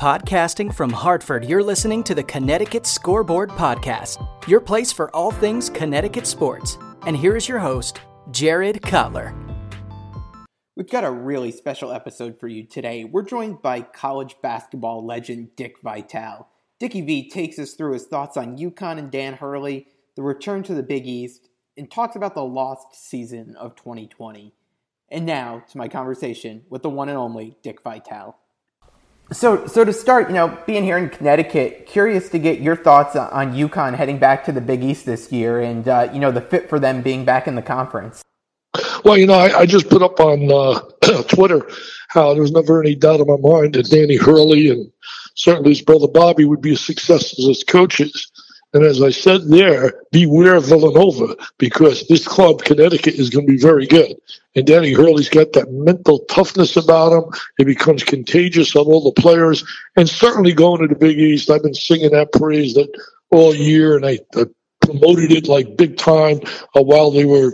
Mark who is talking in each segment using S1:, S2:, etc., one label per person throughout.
S1: Podcasting from Hartford, you're listening to the Connecticut Scoreboard Podcast, your place for all things Connecticut sports. And here is your host, Jared Cutler.
S2: We've got a really special episode for you today. We're joined by college basketball legend Dick Vitale. Dickie V takes us through his thoughts on UConn and Dan Hurley, the return to the Big East, and talks about the lost season of 2020. And now to my conversation with the one and only Dick Vitale. So, so to start, you know, being here in Connecticut, curious to get your thoughts on UConn heading back to the Big East this year, and uh, you know the fit for them being back in the conference.
S3: Well, you know, I, I just put up on uh, Twitter how there was never any doubt in my mind that Danny Hurley and certainly his brother Bobby would be successes as coaches. And as I said there, beware Villanova because this club, Connecticut, is going to be very good. And Danny Hurley's got that mental toughness about him. It becomes contagious on all the players. And certainly going to the Big East, I've been singing that praise that all year, and I, I promoted it like big time uh, while they were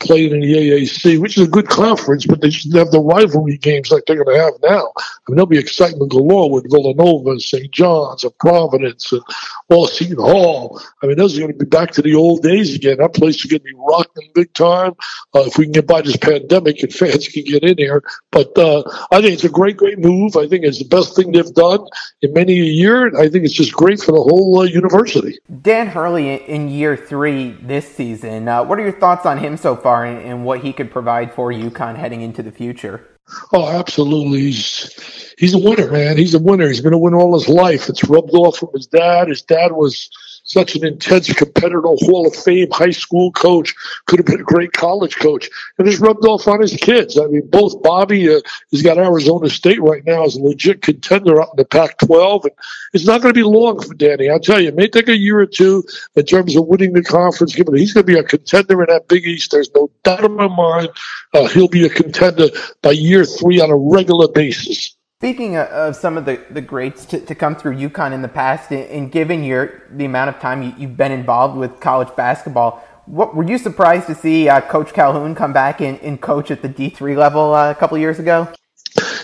S3: playing in the AAC, which is a good conference, but they just have the rivalry games like they're going to have now. I mean, there'll be excitement galore with Villanova and St. John's and Providence and all Seton Hall. I mean, those are going to be back to the old days again. That place is going to be rocking big time. Uh, if we can get by this pandemic and fans can get in here. But uh, I think it's a great, great move. I think it's the best thing they've done in many a year. I think it's just great for the whole uh, university.
S2: Dan Hurley in year three this season. Uh, what are your thoughts on him so far and, and, what he could provide for UConn heading into the future?
S3: Oh, absolutely. He's, he's a winner, man. He's a winner. He's been a winner all his life. It's rubbed off from his dad. His dad was such an intense competitor, Hall of Fame high school coach, could have been a great college coach, and it's rubbed off on his kids. I mean, both Bobby uh, has got Arizona State right now as a legit contender out in the Pac-12, and it's not going to be long for Danny. I'll tell you, it may take a year or two in terms of winning the conference. Given he's going to be a contender in that Big East, there's no doubt in my mind. Uh, he'll be a contender by year three on a regular basis.
S2: Speaking of some of the, the greats to, to come through UConn in the past, and given your the amount of time you, have been involved with college basketball, what were you surprised to see uh, Coach Calhoun come back and, and, coach at the D three level uh, a couple years ago?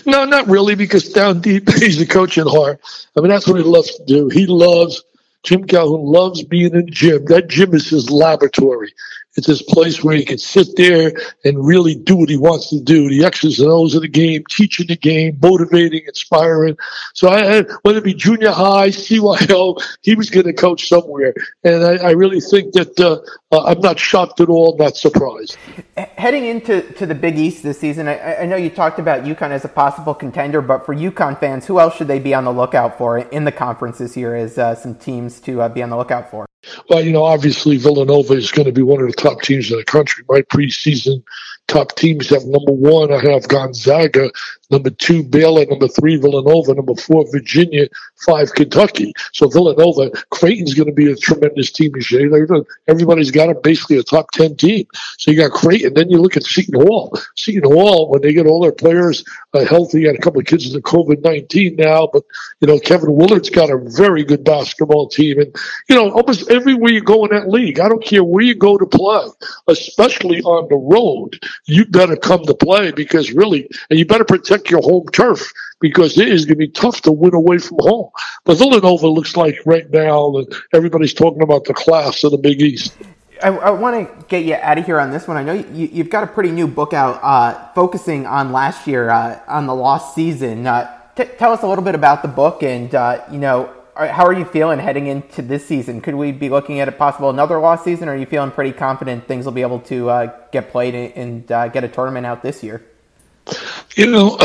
S3: No, not really, because down deep he's a coach at heart. I mean, that's what he loves to do. He loves Jim Calhoun loves being in the gym. That gym is his laboratory. It's this place where he can sit there and really do what he wants to do. The X's and O's of the game, teaching the game, motivating, inspiring. So I, whether it be junior high, CYO, he was going to coach somewhere. And I, I really think that uh, uh, I'm not shocked at all, not surprised.
S2: Heading into to the Big East this season, I, I know you talked about UConn as a possible contender, but for UConn fans, who else should they be on the lookout for in the conference this year as uh, some teams to uh, be on the lookout for?
S3: Well, you know, obviously Villanova is going to be one of the top teams in the country. My preseason top teams have number one, I have Gonzaga, number two, Baylor, number three, Villanova, number four, Virginia, five, Kentucky. So Villanova, Creighton's going to be a tremendous team this year. Everybody's got a, basically a top 10 team. So you got Creighton. Then you look at Seton Hall. Seton Hall, when they get all their players uh, healthy, got a couple of kids in the COVID 19 now, but, you know, Kevin Willard's got a very good basketball team. And, you know, almost everywhere you go in that league, I don't care where you go to play, especially on the road, you better come to play because really, and you better protect your home turf because it is going to be tough to win away from home. But Villanova looks like right now that everybody's talking about the class of the Big East.
S2: I, I want to get you out of here on this one. I know you, have got a pretty new book out uh, focusing on last year, uh, on the lost season. Uh, t- tell us a little bit about the book and, uh, you know, how are you feeling heading into this season? Could we be looking at a possible another lost season, or are you feeling pretty confident things will be able to uh, get played and uh, get a tournament out this year?
S3: You know,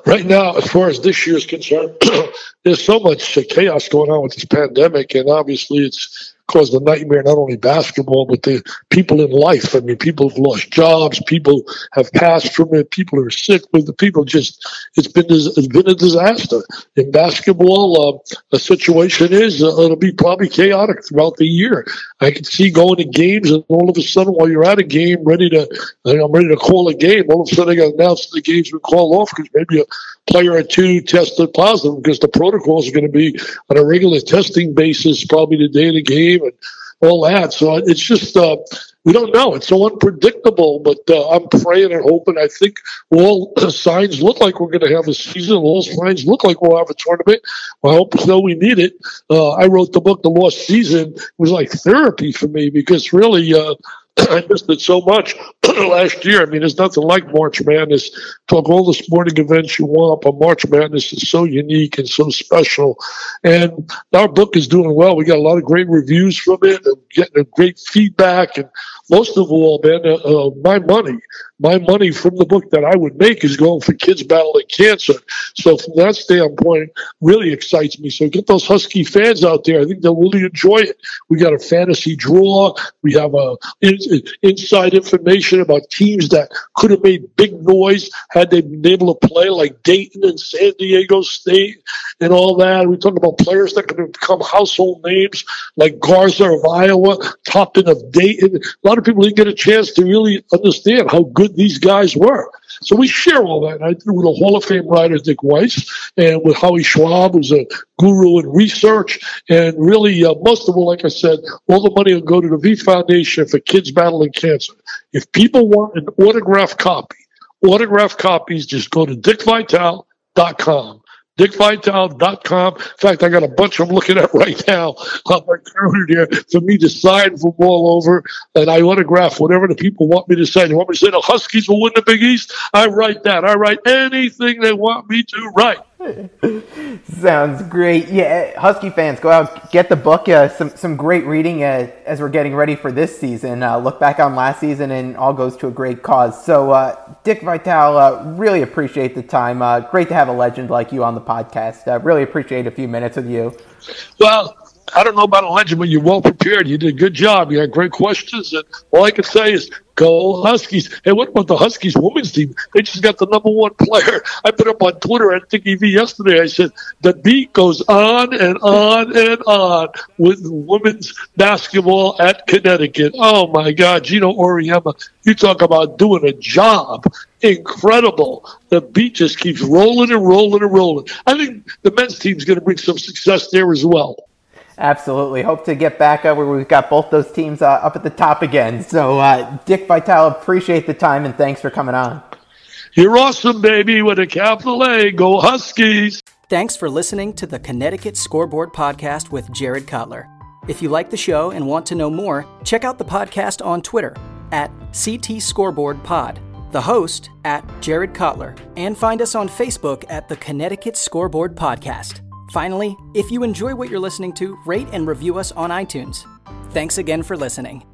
S3: right now, as far as this year is concerned, there's so much chaos going on with this pandemic, and obviously it's caused a nightmare, not only basketball, but the people in life. I mean, people have lost jobs, people have passed from it, people are sick with the people just, it's been, it's been a disaster. In basketball, uh, the situation is uh, it'll be probably chaotic throughout the year. I can see going to games and all of a sudden while you're at a game, ready to, I'm ready to call a game, all of a sudden they got announced the game's been called off because maybe a player or two tested positive because the protocols are going to be on a regular testing basis probably the day of the game and all that. So it's just, uh, we don't know. It's so unpredictable, but uh, I'm praying and hoping. I think all signs look like we're going to have a season. All signs look like we'll have a tournament. I hope so. We need it. Uh, I wrote the book, The Lost Season. It was like therapy for me because really, uh, I missed it so much last year. I mean, there's nothing like March Madness. Talk all the sporting events you want, but March Madness is so unique and so special. And our book is doing well. We got a lot of great reviews from it and getting great feedback. And most of all, man, uh, uh, my money, my money from the book that I would make is going for kids battling cancer. So from that standpoint, really excites me. So get those Husky fans out there. I think they'll really enjoy it. We got a fantasy draw. We have a in, inside information about teams that could have made big noise had they been able to play, like Dayton and San Diego State and all that. We talk about players that could have become household names, like Garza of Iowa, Toppin of Dayton. A lot of people didn't get a chance to really understand how good these guys were. So we share all that. I did with a Hall of Fame writer, Dick Weiss, and with Howie Schwab, who's a guru in research. And really, uh, most of all, like I said, all the money will go to the V Foundation for kids battling cancer. If people want an autographed copy, autographed copies, just go to dickvitale.com dickvitale.com. In fact, I got a bunch I'm looking at right now on my calendar here for me to sign from all over, and I autograph whatever the people want me to say. They want me to say the Huskies will win the Big East? I write that. I write anything they want me to write.
S2: Sounds great. Yeah, Husky fans, go out, get the book. Uh, some some great reading uh, as we're getting ready for this season. Uh, look back on last season, and all goes to a great cause. So, uh, Dick Vitale, uh, really appreciate the time. Uh, great to have a legend like you on the podcast. really appreciate a few minutes with you.
S3: Well, I don't know about a legend, but you're well prepared. You did a good job. You had great questions, and all I can say is go Huskies. Hey, what about the Huskies women's team? They just got the number one player. I put up on Twitter at DickieV yesterday. I said the beat goes on and on and on with women's basketball at Connecticut. Oh my God, Geno Auriemma! You talk about doing a job. Incredible. The beat just keeps rolling and rolling and rolling. I think the men's team's going to bring some success there as well.
S2: Absolutely. Hope to get back uh, where we've got both those teams uh, up at the top again. So, uh, Dick Vitale, appreciate the time and thanks for coming on.
S3: You're awesome, baby, with a capital A. Go Huskies.
S1: Thanks for listening to the Connecticut Scoreboard Podcast with Jared Cutler. If you like the show and want to know more, check out the podcast on Twitter at CT Scoreboard Pod, the host at Jared Cutler, and find us on Facebook at the Connecticut Scoreboard Podcast. Finally, if you enjoy what you're listening to, rate and review us on iTunes. Thanks again for listening.